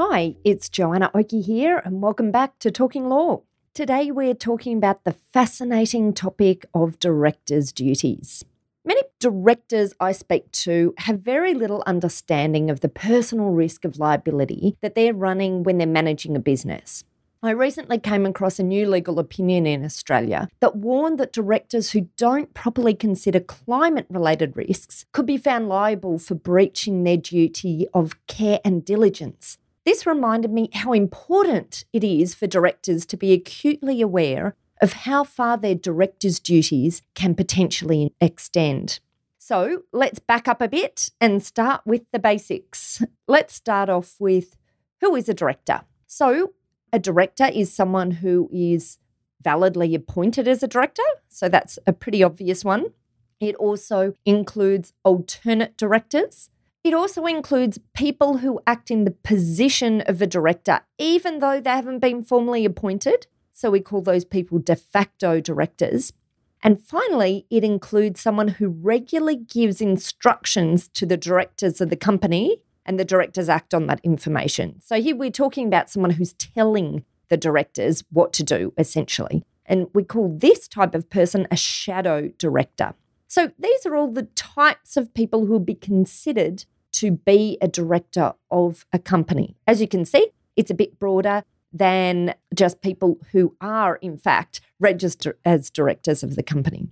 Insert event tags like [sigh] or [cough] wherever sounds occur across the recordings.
Hi, it's Joanna Oakey here, and welcome back to Talking Law. Today, we're talking about the fascinating topic of directors' duties. Many directors I speak to have very little understanding of the personal risk of liability that they're running when they're managing a business. I recently came across a new legal opinion in Australia that warned that directors who don't properly consider climate related risks could be found liable for breaching their duty of care and diligence this reminded me how important it is for directors to be acutely aware of how far their director's duties can potentially extend. So let's back up a bit and start with the basics. Let's start off with who is a director? So, a director is someone who is validly appointed as a director. So, that's a pretty obvious one. It also includes alternate directors. It also includes people who act in the position of a director, even though they haven't been formally appointed. So we call those people de facto directors. And finally, it includes someone who regularly gives instructions to the directors of the company and the directors act on that information. So here we're talking about someone who's telling the directors what to do, essentially. And we call this type of person a shadow director. So these are all the types of people who will be considered to be a director of a company. As you can see, it's a bit broader than just people who are, in fact, registered as directors of the company.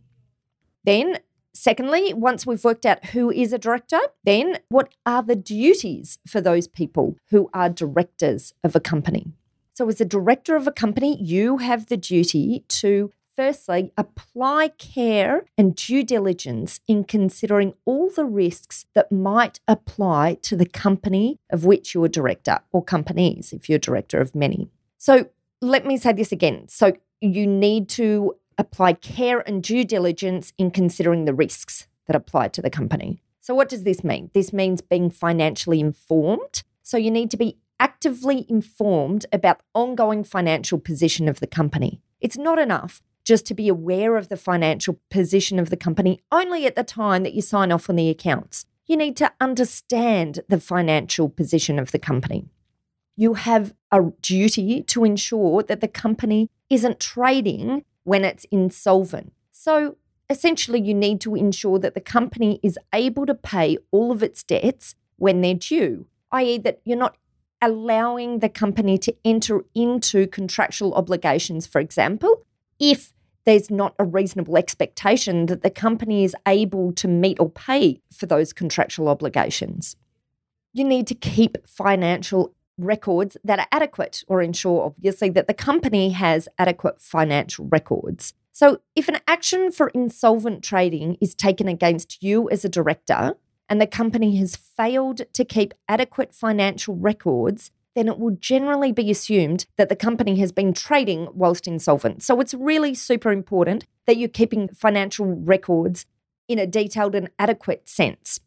Then, secondly, once we've worked out who is a director, then what are the duties for those people who are directors of a company? So, as a director of a company, you have the duty to Firstly, apply care and due diligence in considering all the risks that might apply to the company of which you're director or companies if you're director of many. So let me say this again. So you need to apply care and due diligence in considering the risks that apply to the company. So, what does this mean? This means being financially informed. So, you need to be actively informed about ongoing financial position of the company. It's not enough just to be aware of the financial position of the company only at the time that you sign off on the accounts. You need to understand the financial position of the company. You have a duty to ensure that the company isn't trading when it's insolvent. So essentially, you need to ensure that the company is able to pay all of its debts when they're due, i.e., that you're not allowing the company to enter into contractual obligations, for example, if there's not a reasonable expectation that the company is able to meet or pay for those contractual obligations. You need to keep financial records that are adequate or ensure, obviously, that the company has adequate financial records. So, if an action for insolvent trading is taken against you as a director and the company has failed to keep adequate financial records, then it will generally be assumed that the company has been trading whilst insolvent. So it's really super important that you're keeping financial records in a detailed and adequate sense.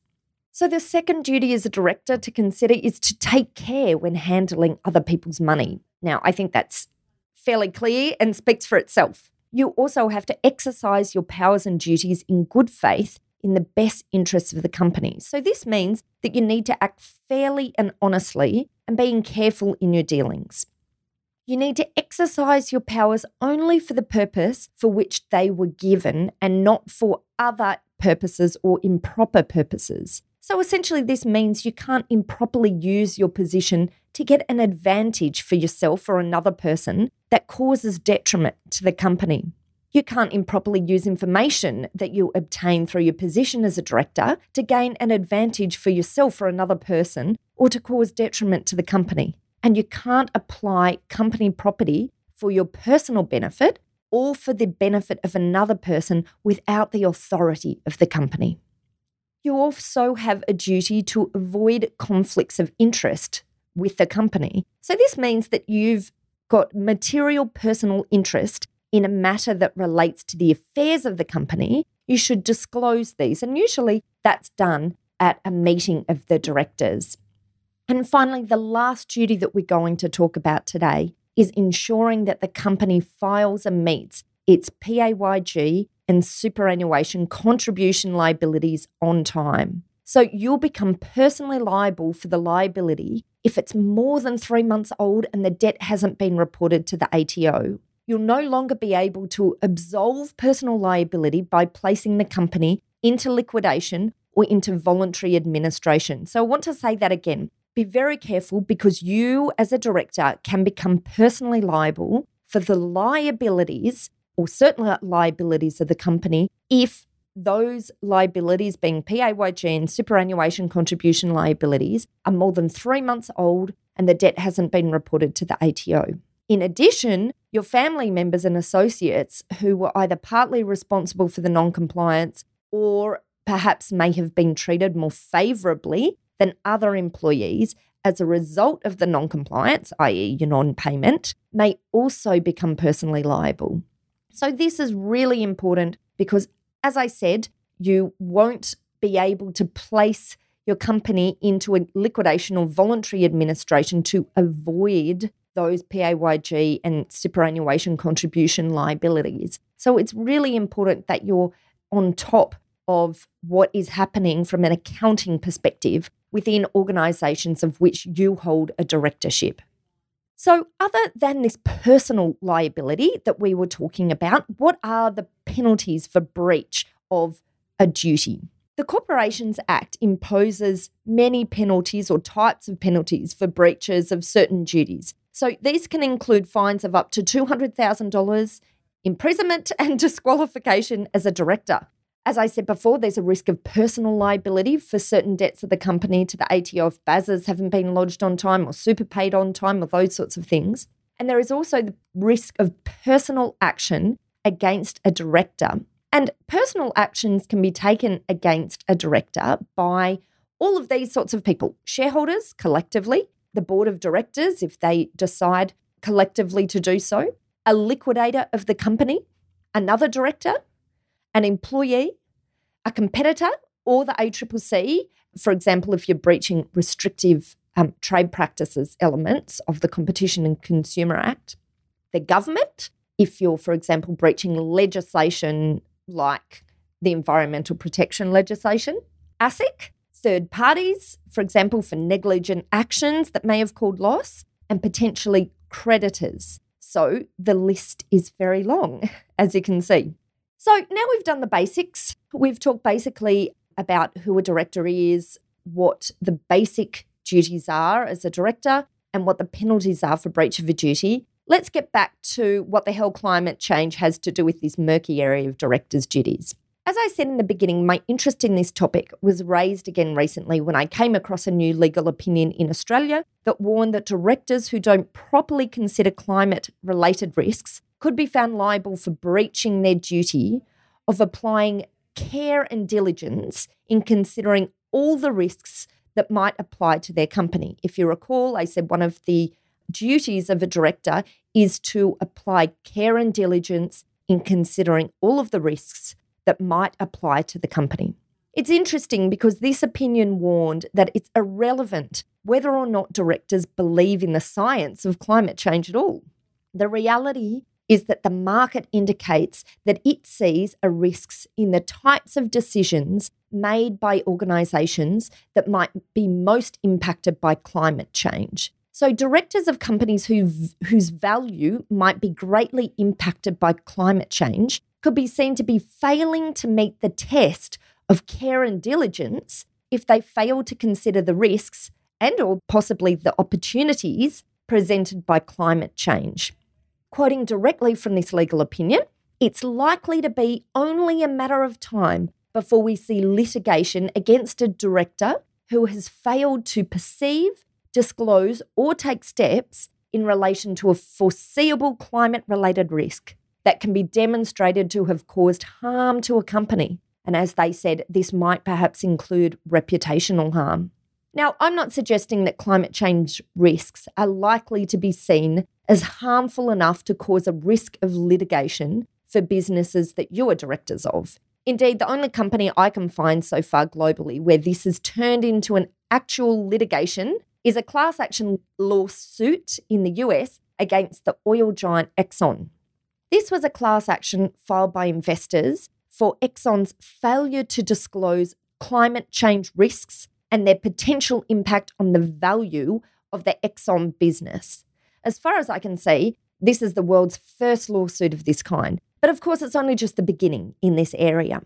So, the second duty as a director to consider is to take care when handling other people's money. Now, I think that's fairly clear and speaks for itself. You also have to exercise your powers and duties in good faith in the best interests of the company. So, this means that you need to act fairly and honestly and being careful in your dealings. You need to exercise your powers only for the purpose for which they were given and not for other purposes or improper purposes. So essentially, this means you can't improperly use your position to get an advantage for yourself or another person that causes detriment to the company. You can't improperly use information that you obtain through your position as a director to gain an advantage for yourself or another person or to cause detriment to the company. And you can't apply company property for your personal benefit or for the benefit of another person without the authority of the company. You also have a duty to avoid conflicts of interest with the company. So this means that you've got material personal interest in a matter that relates to the affairs of the company, you should disclose these. And usually that's done at a meeting of the directors. And finally, the last duty that we're going to talk about today is ensuring that the company files and meets its PAYG and superannuation contribution liabilities on time. So you'll become personally liable for the liability if it's more than three months old and the debt hasn't been reported to the ATO. You'll no longer be able to absolve personal liability by placing the company into liquidation or into voluntary administration. So I want to say that again. Be very careful because you, as a director, can become personally liable for the liabilities or certain liabilities of the company if those liabilities, being PAYG and superannuation contribution liabilities, are more than three months old and the debt hasn't been reported to the ATO. In addition, your family members and associates who were either partly responsible for the non compliance or perhaps may have been treated more favourably than other employees as a result of the non compliance, i.e., your non payment, may also become personally liable. So, this is really important because as I said, you won't be able to place your company into a liquidation or voluntary administration to avoid those PAYG and superannuation contribution liabilities. So it's really important that you're on top of what is happening from an accounting perspective within organisations of which you hold a directorship. So, other than this personal liability that we were talking about, what are the penalties for breach of a duty? The Corporations Act imposes many penalties or types of penalties for breaches of certain duties. So, these can include fines of up to $200,000, imprisonment, [laughs] and disqualification as a director. As I said before, there's a risk of personal liability for certain debts of the company to the ATO if BASs haven't been lodged on time or super paid on time or those sorts of things. And there is also the risk of personal action against a director. And personal actions can be taken against a director by all of these sorts of people shareholders collectively, the board of directors, if they decide collectively to do so, a liquidator of the company, another director, an employee, a competitor, or the ACCC. For example, if you're breaching restrictive um, trade practices elements of the Competition and Consumer Act, the government, if you're, for example, breaching legislation like the environmental protection legislation, ASIC, third parties, for example, for negligent actions that may have caused loss, and potentially creditors. So the list is very long, [laughs] as you can see. So now we've done the basics. We've talked basically about who a director is, what the basic duties are as a director, and what the penalties are for breach of a duty. Let's get back to what the hell climate change has to do with this murky area of directors' duties. As I said in the beginning, my interest in this topic was raised again recently when I came across a new legal opinion in Australia that warned that directors who don't properly consider climate related risks could be found liable for breaching their duty of applying care and diligence in considering all the risks that might apply to their company. If you recall, I said one of the duties of a director is to apply care and diligence in considering all of the risks that might apply to the company. It's interesting because this opinion warned that it's irrelevant whether or not directors believe in the science of climate change at all. The reality is that the market indicates that it sees a risks in the types of decisions made by organisations that might be most impacted by climate change. So, directors of companies who, whose value might be greatly impacted by climate change could be seen to be failing to meet the test of care and diligence if they fail to consider the risks and or possibly the opportunities presented by climate change. Quoting directly from this legal opinion, it's likely to be only a matter of time before we see litigation against a director who has failed to perceive, disclose, or take steps in relation to a foreseeable climate related risk that can be demonstrated to have caused harm to a company. And as they said, this might perhaps include reputational harm. Now, I'm not suggesting that climate change risks are likely to be seen as harmful enough to cause a risk of litigation for businesses that you are directors of. Indeed, the only company I can find so far globally where this has turned into an actual litigation is a class action lawsuit in the US against the oil giant Exxon. This was a class action filed by investors for Exxon's failure to disclose climate change risks and their potential impact on the value of the Exxon business. As far as I can see, this is the world's first lawsuit of this kind. But of course, it's only just the beginning in this area.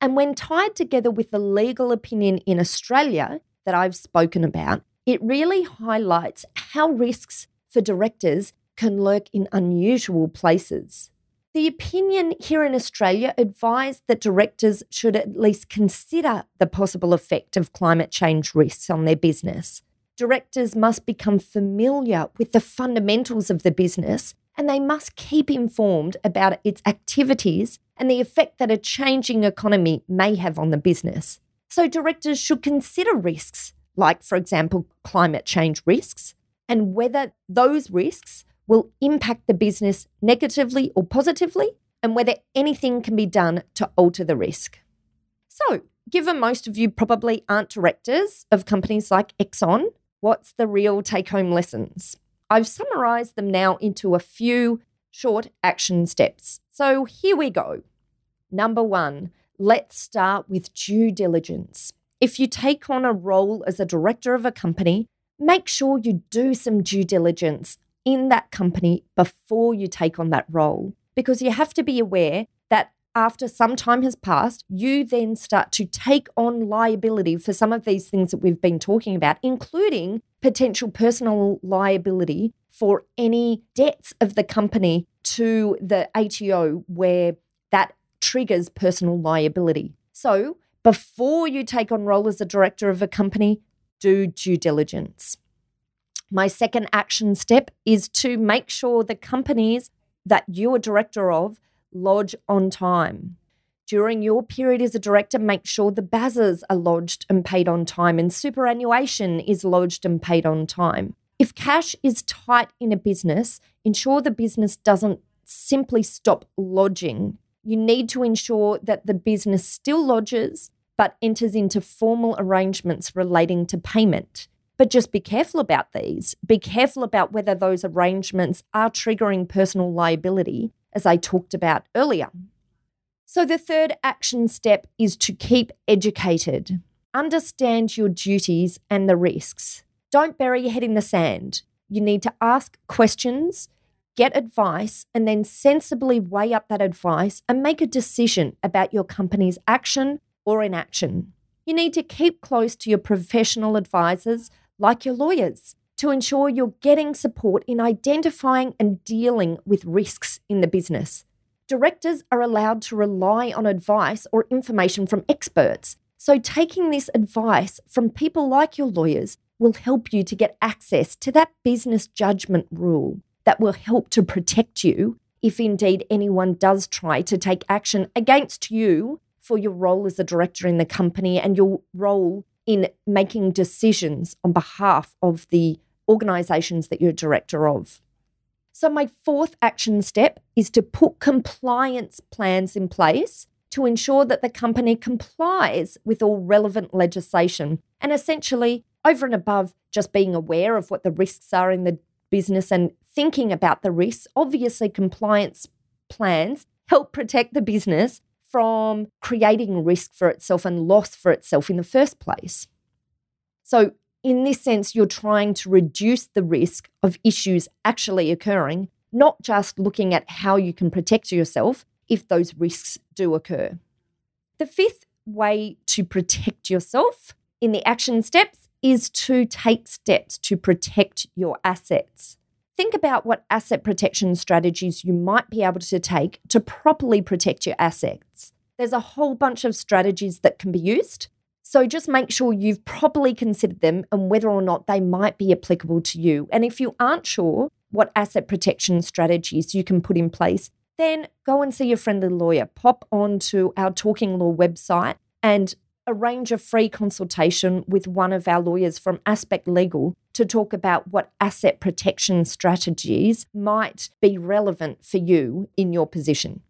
And when tied together with the legal opinion in Australia that I've spoken about, it really highlights how risks for directors can lurk in unusual places. The opinion here in Australia advised that directors should at least consider the possible effect of climate change risks on their business. Directors must become familiar with the fundamentals of the business and they must keep informed about its activities and the effect that a changing economy may have on the business. So, directors should consider risks, like, for example, climate change risks, and whether those risks will impact the business negatively or positively, and whether anything can be done to alter the risk. So, given most of you probably aren't directors of companies like Exxon, what's the real take home lessons? I've summarized them now into a few short action steps. So, here we go. Number one, let's start with due diligence. If you take on a role as a director of a company, make sure you do some due diligence in that company before you take on that role. Because you have to be aware that after some time has passed, you then start to take on liability for some of these things that we've been talking about, including potential personal liability for any debts of the company to the ATO where that triggers personal liability. So, before you take on role as a director of a company, do due diligence. My second action step is to make sure the companies that you're director of lodge on time. During your period as a director, make sure the BASs are lodged and paid on time and superannuation is lodged and paid on time. If cash is tight in a business, ensure the business doesn't simply stop lodging. You need to ensure that the business still lodges but enters into formal arrangements relating to payment. But just be careful about these. Be careful about whether those arrangements are triggering personal liability, as I talked about earlier. So, the third action step is to keep educated. Understand your duties and the risks. Don't bury your head in the sand. You need to ask questions, get advice, and then sensibly weigh up that advice and make a decision about your company's action or inaction. You need to keep close to your professional advisors like your lawyers, to ensure you're getting support in identifying and dealing with risks in the business. Directors are allowed to rely on advice or information from experts. So, taking this advice from people like your lawyers will help you to get access to that business judgment rule that will help to protect you if indeed anyone does try to take action against you for your role as a director in the company and your role in making decisions on behalf of the organisations that you're director of. So, my fourth action step is to put compliance plans in place to ensure that the company complies with all relevant legislation. And essentially, over and above just being aware of what the risks are in the business and thinking about the risks, obviously, compliance plans help protect the business from creating risk for itself and loss for itself in the first place. So, in this sense, you're trying to reduce the risk of issues actually occurring, not just looking at how you can protect yourself if those risks do occur. The fifth way to protect yourself in the action steps is to take steps to protect your assets. Think about what asset protection strategies you might be able to take to properly protect your assets. There's a whole bunch of strategies that can be used. So just make sure you've properly considered them and whether or not they might be applicable to you. And if you aren't sure what asset protection strategies you can put in place, then go and see your friendly lawyer. Pop onto our Talking Law website and arrange a free consultation with one of our lawyers from Aspect Legal to talk about what asset protection strategies might be relevant for you in your position.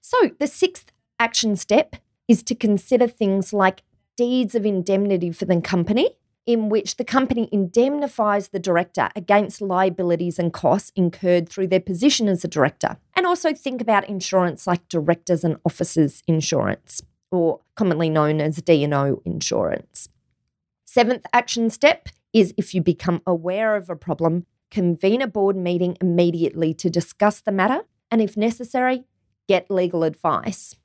So, the sixth action step is to consider things like deeds of indemnity for the company, in which the company indemnifies the director against liabilities and costs incurred through their position as a director. And also think about insurance like directors and officers insurance, or commonly known as D&O insurance. Seventh action step is if you become aware of a problem, convene a board meeting immediately to discuss the matter, and if necessary, get legal advice.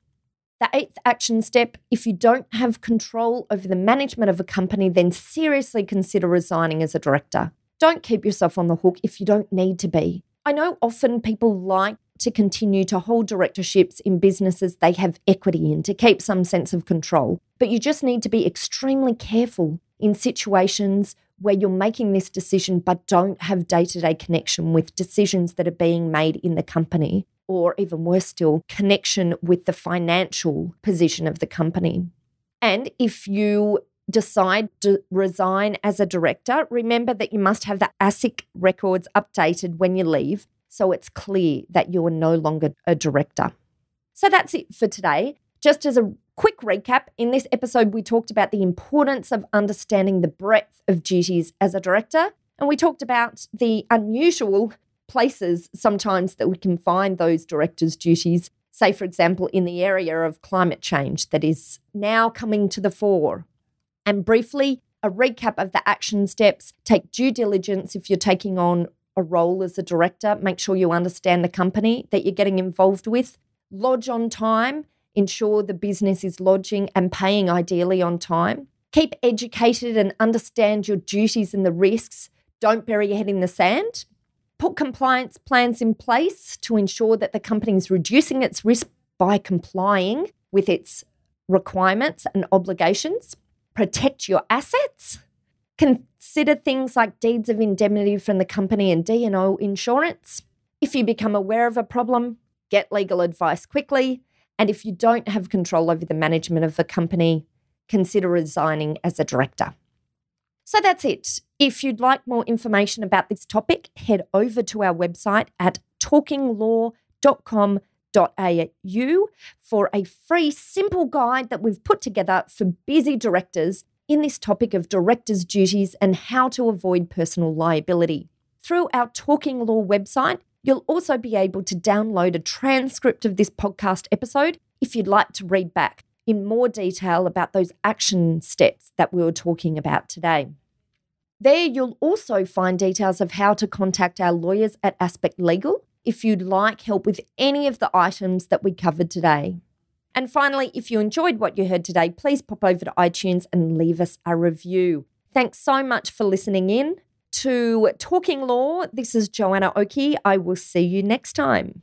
The eighth action step if you don't have control over the management of a company, then seriously consider resigning as a director. Don't keep yourself on the hook if you don't need to be. I know often people like to continue to hold directorships in businesses they have equity in to keep some sense of control, but you just need to be extremely careful in situations where you're making this decision but don't have day to day connection with decisions that are being made in the company or even worse still, connection with the financial position of the company. And if you decide to resign as a director, remember that you must have the ASIC records updated when you leave so it's clear that you're no longer a director. So that's it for today. Just as a quick recap, in this episode, we talked about the importance of understanding the breadth of duties as a director, and we talked about the unusual places sometimes that we can find those directors' duties, say, for example, in the area of climate change that is now coming to the fore. And briefly, a recap of the action steps take due diligence if you're taking on a role as a director, make sure you understand the company that you're getting involved with, lodge on time, ensure the business is lodging and paying ideally on time. Keep educated and understand your duties and the risks. Don't bury your head in the sand put compliance plans in place to ensure that the company is reducing its risk by complying with its requirements and obligations, protect your assets, consider things like deeds of indemnity from the company and D&O insurance. If you become aware of a problem, get legal advice quickly, and if you don't have control over the management of the company, consider resigning as a director. So that's it. If you'd like more information about this topic, head over to our website at talkinglaw.com.au for a free, simple guide that we've put together for busy directors in this topic of directors' duties and how to avoid personal liability. Through our Talking Law website, you'll also be able to download a transcript of this podcast episode if you'd like to read back in more detail about those action steps that we were talking about today. There, you'll also find details of how to contact our lawyers at Aspect Legal if you'd like help with any of the items that we covered today. And finally, if you enjoyed what you heard today, please pop over to iTunes and leave us a review. Thanks so much for listening in to Talking Law. This is Joanna Oakey. I will see you next time.